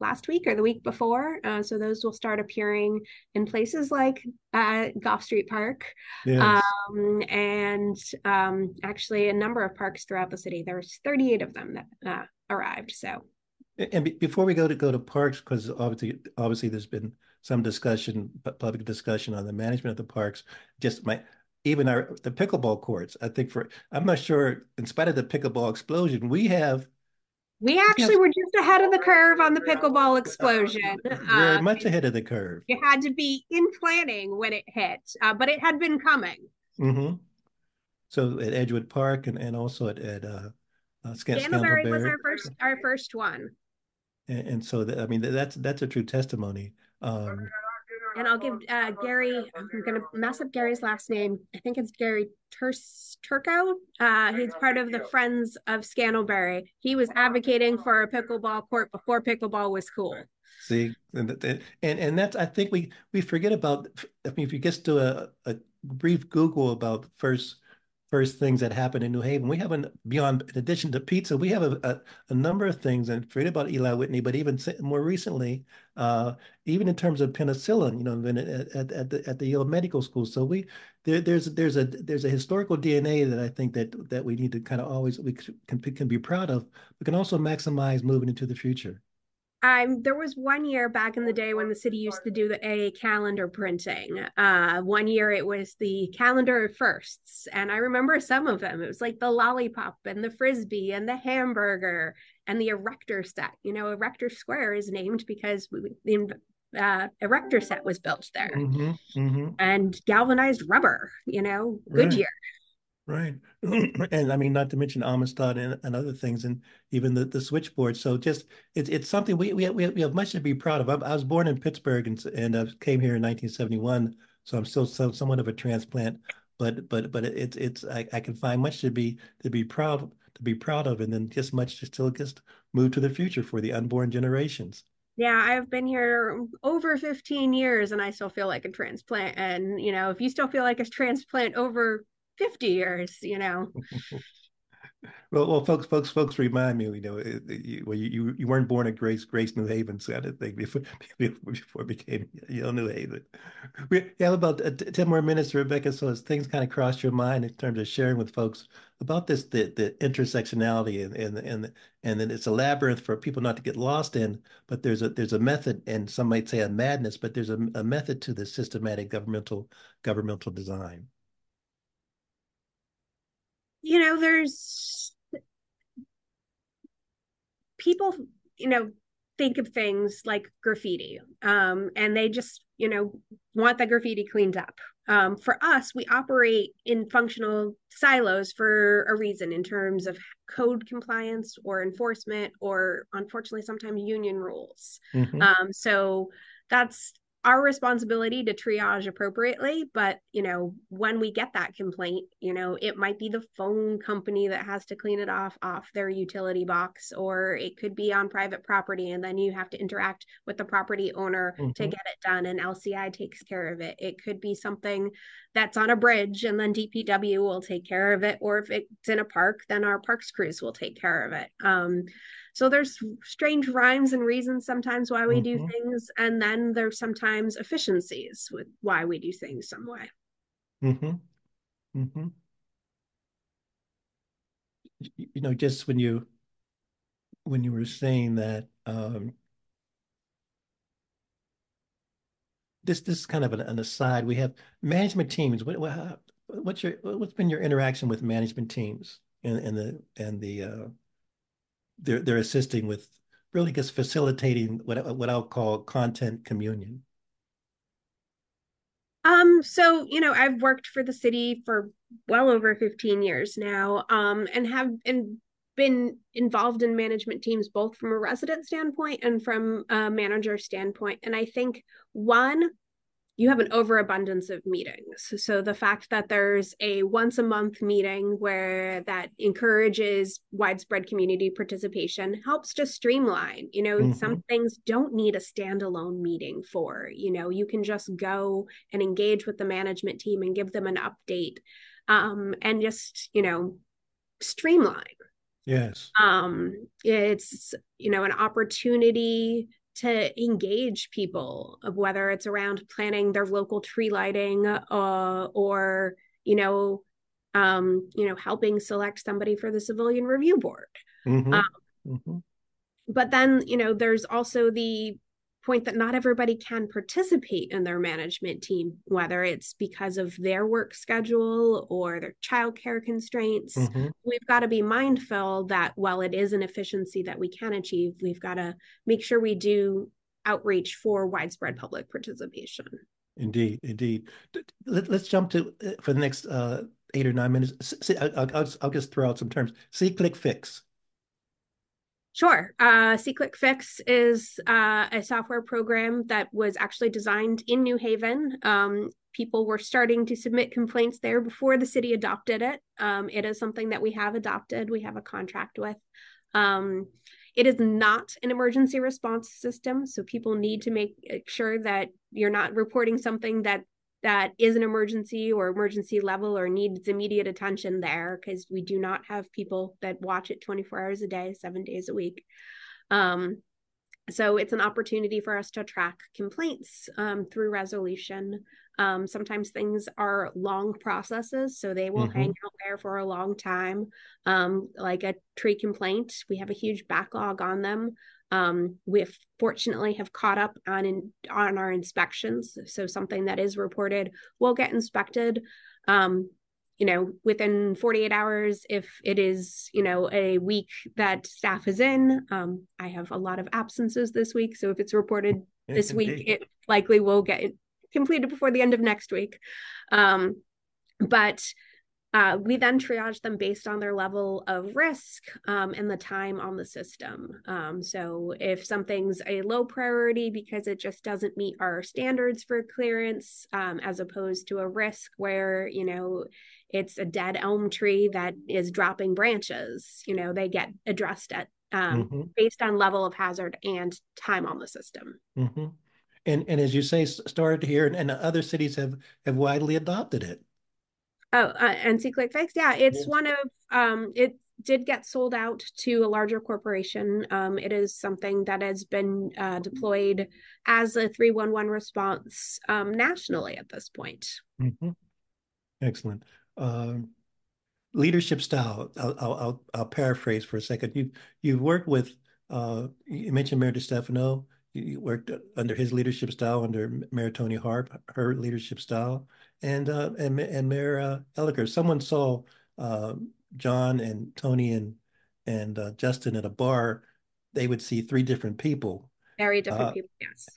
C: last week or the week before. Uh, so those will start appearing in places like uh, Gulf Street Park, yes. um, and um, actually a number of parks throughout the city. There's 38 of them that uh, arrived. So,
B: and be- before we go to go to parks, because obviously, obviously, there's been some discussion, public discussion on the management of the parks. Just my even our the pickleball courts. I think for I'm not sure. In spite of the pickleball explosion, we have
C: we actually were just ahead of the curve on the pickleball explosion.
B: Very uh, much ahead of the curve.
C: You had to be in planning when it hit, uh, but it had been coming.
B: Mm-hmm. So at Edgewood Park and, and also at, at uh, uh,
C: Scantlebury was our first our first one.
B: And, and so I mean that's that's a true testimony. Um,
C: and I'll give uh, Gary. I'm going to mess up Gary's last name. I think it's Gary Turco. Uh, he's part of the Friends of Scantlebury. He was advocating for a pickleball court before pickleball was cool.
B: See, and and and that's I think we we forget about. I mean, if you just do a, a brief Google about first first things that happened in New Haven. We have an beyond, in addition to pizza, we have a, a, a number of things, and forget about Eli Whitney, but even more recently, uh, even in terms of penicillin, you know, at, at, at the at the Yale Medical School. So we there, there's there's a there's a historical DNA that I think that that we need to kind of always we can can be proud of. but can also maximize moving into the future.
C: Um, there was one year back in the day when the city used to do the A calendar printing. Uh, one year it was the calendar of firsts, and I remember some of them. It was like the lollipop and the frisbee and the hamburger and the erector set. You know, erector square is named because the uh, erector set was built there, mm-hmm, mm-hmm. and galvanized rubber. You know, Goodyear.
B: Right. and I mean, not to mention Amistad and, and other things, and even the, the switchboard. So just it's it's something we we have, we have much to be proud of. I, I was born in Pittsburgh and and I came here in 1971, so I'm still so, somewhat of a transplant. But but but it's it's I, I can find much to be to be proud to be proud of, and then just much to still just move to the future for the unborn generations.
C: Yeah, I've been here over 15 years and I still feel like a transplant. And, you know, if you still feel like a transplant over 50 years, you know.
B: Well, well, folks, folks, folks, remind me, you know, you, well, you you weren't born at Grace, Grace, New Haven, so I didn't think before before it became Yale, New Haven. We have about uh, ten more minutes, Rebecca. So as things kind of cross your mind in terms of sharing with folks about this, the the intersectionality and and and and then it's a labyrinth for people not to get lost in. But there's a there's a method, and some might say a madness, but there's a, a method to the systematic governmental governmental design.
C: You know, there's people, you know, think of things like graffiti um, and they just, you know, want the graffiti cleaned up. Um, for us, we operate in functional silos for a reason in terms of code compliance or enforcement, or unfortunately, sometimes union rules. Mm-hmm. Um, so that's our responsibility to triage appropriately but you know when we get that complaint you know it might be the phone company that has to clean it off off their utility box or it could be on private property and then you have to interact with the property owner mm-hmm. to get it done and LCI takes care of it it could be something that's on a bridge and then DPW will take care of it or if it's in a park then our parks crews will take care of it um, so there's strange rhymes and reasons sometimes why we mm-hmm. do things, and then there's sometimes efficiencies with why we do things some way.
B: Mm-hmm. Mm-hmm. You know, just when you when you were saying that, um, this this is kind of an, an aside. We have management teams. What, what what's your what's been your interaction with management teams and and the and the uh, they're they're assisting with really just facilitating what what I'll call content communion.
C: Um, so you know, I've worked for the city for well over 15 years now, um, and have and been involved in management teams both from a resident standpoint and from a manager standpoint. And I think one, you have an overabundance of meetings. So the fact that there's a once a month meeting where that encourages widespread community participation helps to streamline. You know, mm-hmm. some things don't need a standalone meeting for. You know, you can just go and engage with the management team and give them an update um, and just, you know, streamline.
B: Yes.
C: Um, it's, you know, an opportunity to engage people of whether it's around planning their local tree lighting uh, or you know um, you know helping select somebody for the civilian review board mm-hmm. Um, mm-hmm. but then you know there's also the point that not everybody can participate in their management team, whether it's because of their work schedule or their childcare constraints. Mm-hmm. We've got to be mindful that while it is an efficiency that we can achieve, we've got to make sure we do outreach for widespread public participation.
B: Indeed, indeed. Let, us jump to uh, for the next uh, eight or nine minutes. I'll, I'll, I'll just throw out some terms. See, click, fix.
C: Sure. Uh, SeeClick Fix is uh, a software program that was actually designed in New Haven. Um, people were starting to submit complaints there before the city adopted it. Um, it is something that we have adopted, we have a contract with. Um, it is not an emergency response system, so people need to make sure that you're not reporting something that that is an emergency or emergency level or needs immediate attention there because we do not have people that watch it 24 hours a day, seven days a week. Um, so it's an opportunity for us to track complaints um, through resolution. Um, sometimes things are long processes, so they will mm-hmm. hang out there for a long time. Um, like a tree complaint, we have a huge backlog on them. Um, we fortunately have caught up on in, on our inspections, so something that is reported will get inspected. Um, you know, within 48 hours, if it is, you know, a week that staff is in, um, I have a lot of absences this week. So if it's reported this week, it likely will get completed before the end of next week. Um, but uh, we then triage them based on their level of risk um, and the time on the system. Um, so, if something's a low priority because it just doesn't meet our standards for clearance, um, as opposed to a risk where, you know, it's a dead elm tree that is dropping branches, you know, they get addressed at um, mm-hmm. based on level of hazard and time on the system.
B: Mm-hmm. And, and as you say, started here, and other cities have have widely adopted it.
C: Oh, uh, and see click fix. Yeah, it's one of um, it. did get sold out to a larger corporation. Um, it is something that has been uh, deployed as a 311 response um, nationally at this point.
B: Mm-hmm. Excellent. Um, leadership style. I'll, I'll, I'll paraphrase for a second. You you've worked with. Uh, you mentioned Mayor DeStefano. You worked under his leadership style, under Mayor Toni Harp, her leadership style, and uh, and and Mayor uh, Elicker. Someone saw uh, John and Toni and and uh, Justin at a bar. They would see three different people.
C: Very different uh, people. Yes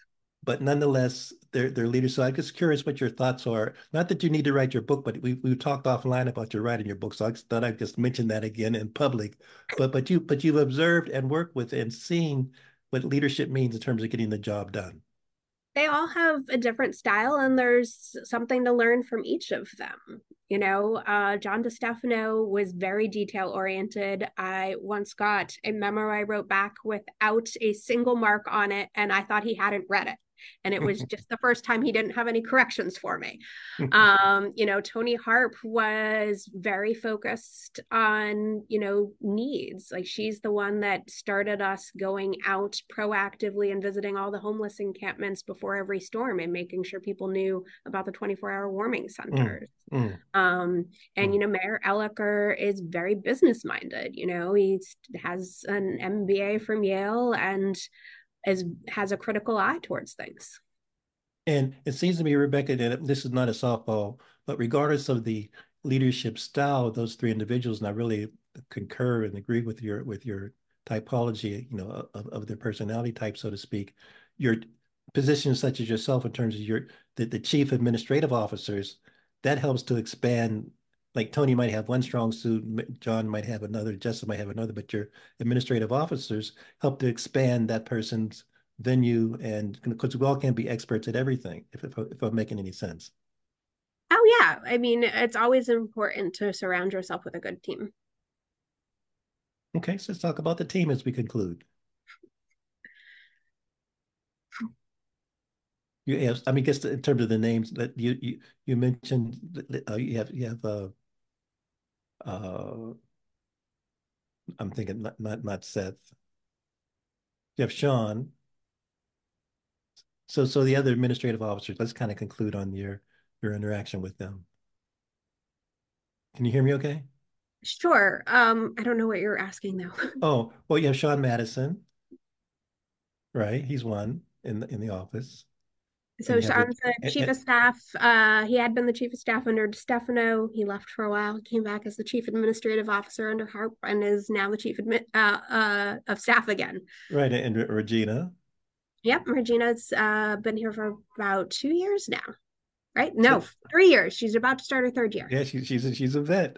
B: but nonetheless, they're they're leaders. So I'm just curious what your thoughts are. Not that you need to write your book, but we we talked offline about your writing your book. So I thought I'd just mention that again in public. But but you but you've observed and worked with and seen what leadership means in terms of getting the job done.
C: They all have a different style, and there's something to learn from each of them. You know, uh, John DeStefano was very detail oriented. I once got a memo I wrote back without a single mark on it, and I thought he hadn't read it and it was just the first time he didn't have any corrections for me. Um you know toni harp was very focused on you know needs. Like she's the one that started us going out proactively and visiting all the homeless encampments before every storm and making sure people knew about the 24 hour warming mm, centers. mm, mm, um and mm. you know mayor elicker is very business minded you know he has an mba from yale and is has a critical eye towards things.
B: And it seems to me, Rebecca, that this is not a softball, but regardless of the leadership style of those three individuals, and I really concur and agree with your with your typology, you know, of, of their personality type, so to speak. Your positions such as yourself in terms of your the, the chief administrative officers, that helps to expand like Toni might have one strong suit, John might have another, Justin might have another, but your administrative officers help to expand that person's venue and because we all can't be experts at everything if, if, if I'm making any sense.
C: Oh yeah. I mean, it's always important to surround yourself with a good team.
B: Okay, so let's talk about the team as we conclude. You have, I mean, guess in terms of the names that you you you mentioned, uh, you have you have uh, uh, I'm thinking not, not, not Seth. You have Sean. So, so the other administrative officers, let's kind of conclude on your, your interaction with them. Can you hear me okay?
C: Sure. Um, I don't know what you're asking though.
B: oh, well, you have Sean Matteson, right? He's one in the, in the office.
C: So Sean's the chief of staff. Uh, he had been the chief of staff under Stefano. He left for a while. came back as the chief administrative officer under Harp, and is now the chief admit uh, uh, of staff again.
B: Right, and Regina.
C: Yep, Regina's uh, been here for about two years now. Right? No, so, three years. She's about to start her third year.
B: Yeah, she's she's a, she's a vet.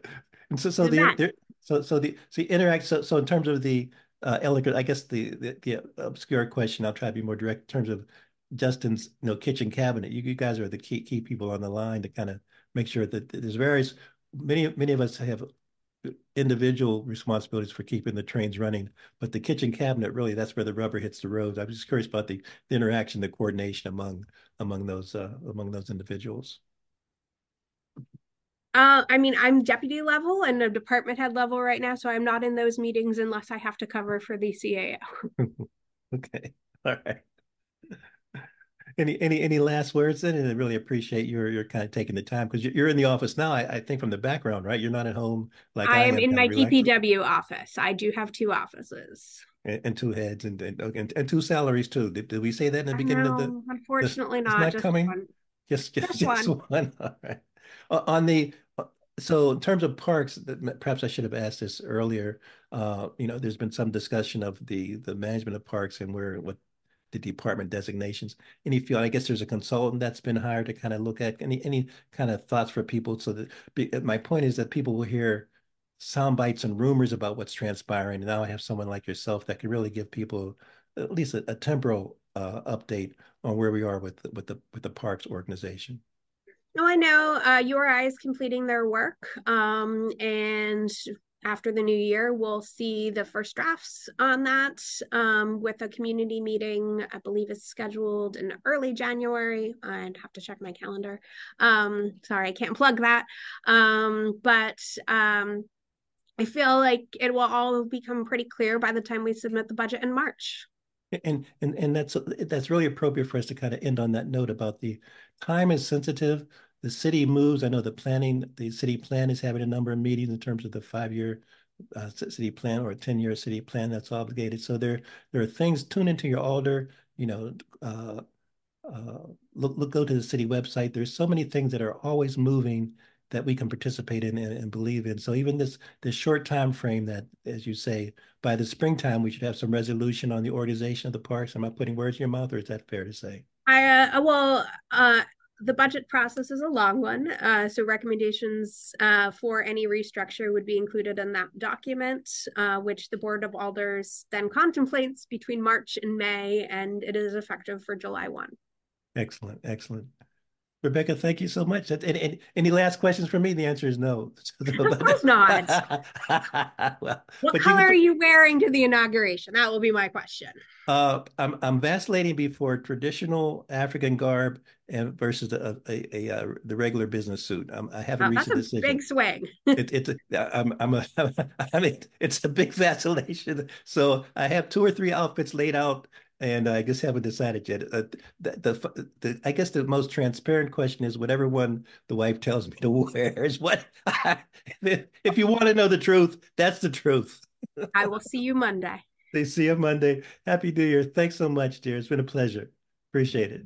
B: And so so the, so so the so interact so so in terms of the uh, elegant, I guess the, the the obscure question. I'll try to be more direct in terms of Justin's you know kitchen cabinet. You, you guys are the key key people on the line to kind of make sure that there's various many many of us have individual responsibilities for keeping the trains running, but the kitchen cabinet really that's where the rubber hits the road. I was just curious about the, the interaction, the coordination among among those uh, among those individuals.
C: Uh, I mean, I'm deputy level and a department head level right now, so I'm not in those meetings unless I have to cover for the CAO.
B: okay, all right any any any last words then? And I really appreciate your your kind of taking the time because you're in the office now. I, I, think from the background, right? You're not at home
C: like I, I am in my DPW office. I do have two offices.
B: And, and two heads and, and and, and two salaries too. Did, did we say that in the beginning
C: know,
B: of the?
C: Unfortunately, not.
B: not coming. One. Just just, just, just one. one. All right. Uh, on the uh, so in terms of parks, that perhaps I should have asked this earlier. Uh, you know, there's been some discussion of the the management of parks and where what the department designations. Any feel, I guess there's a consultant that's been hired to kind of look at any any kind of thoughts for people. So that uh, my point is that people will hear sound bites and rumors about what's transpiring. And now I have someone like yourself that can really give people at least a, a temporal uh, update on where we are with with the with the parks organization.
C: No, I know uh, URI is completing their work, um, and after the new year, we'll see the first drafts on that um, with a community meeting. I believe is scheduled in early January. I'd have to check my calendar. Um, sorry, I can't plug that. Um, but um, I feel like it will all become pretty clear by the time we submit the budget in March.
B: And and and that's that's really appropriate for us to kind of end on that note about the time is sensitive. The city moves. I know the planning, the city plan is having a number of meetings in terms of the five-year uh, city plan or a 10-year city plan that's obligated. So there there are things. Tune into your alder. You know, uh, uh, look look go to the city website. There's so many things that are always moving that we can participate in and, and, believe in. So even this this short time frame that, as you say, by the springtime we should have some resolution on the organization of the parks. Am I putting words in your mouth, or is that fair to say?
C: I uh, well, uh, the budget process is a long one, uh, so recommendations uh, for any restructure would be included in that document, uh, which the Board of Alders then contemplates between March and May, and it is effective for July one.
B: Excellent, excellent. Rebecca, thank you so much. Any, any last questions for me? The answer is no.
C: of course not. well, what color you, are you wearing to the inauguration? That will be my question.
B: Uh, I'm I'm vacillating before traditional African garb and versus a, a, a, a the regular business suit. Um, I haven't oh, reached a decision.
C: Big swing.
B: it, it's a, I'm I'm a I mean it's a big vacillation. So I have two or three outfits laid out and I guess haven't decided yet. Uh, the, the, the, I guess the most transparent question is whatever one the wife tells me to wear is what. if you want to know the truth, that's the truth.
C: I will see you Monday.
B: They see you Monday. Happy New Year. Thanks so much, dear. It's been a pleasure. Appreciate it.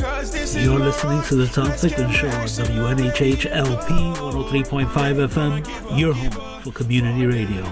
A: You're listening to the Tom Ficklin Show on WNHH LP 103.5 FM, your home for community radio.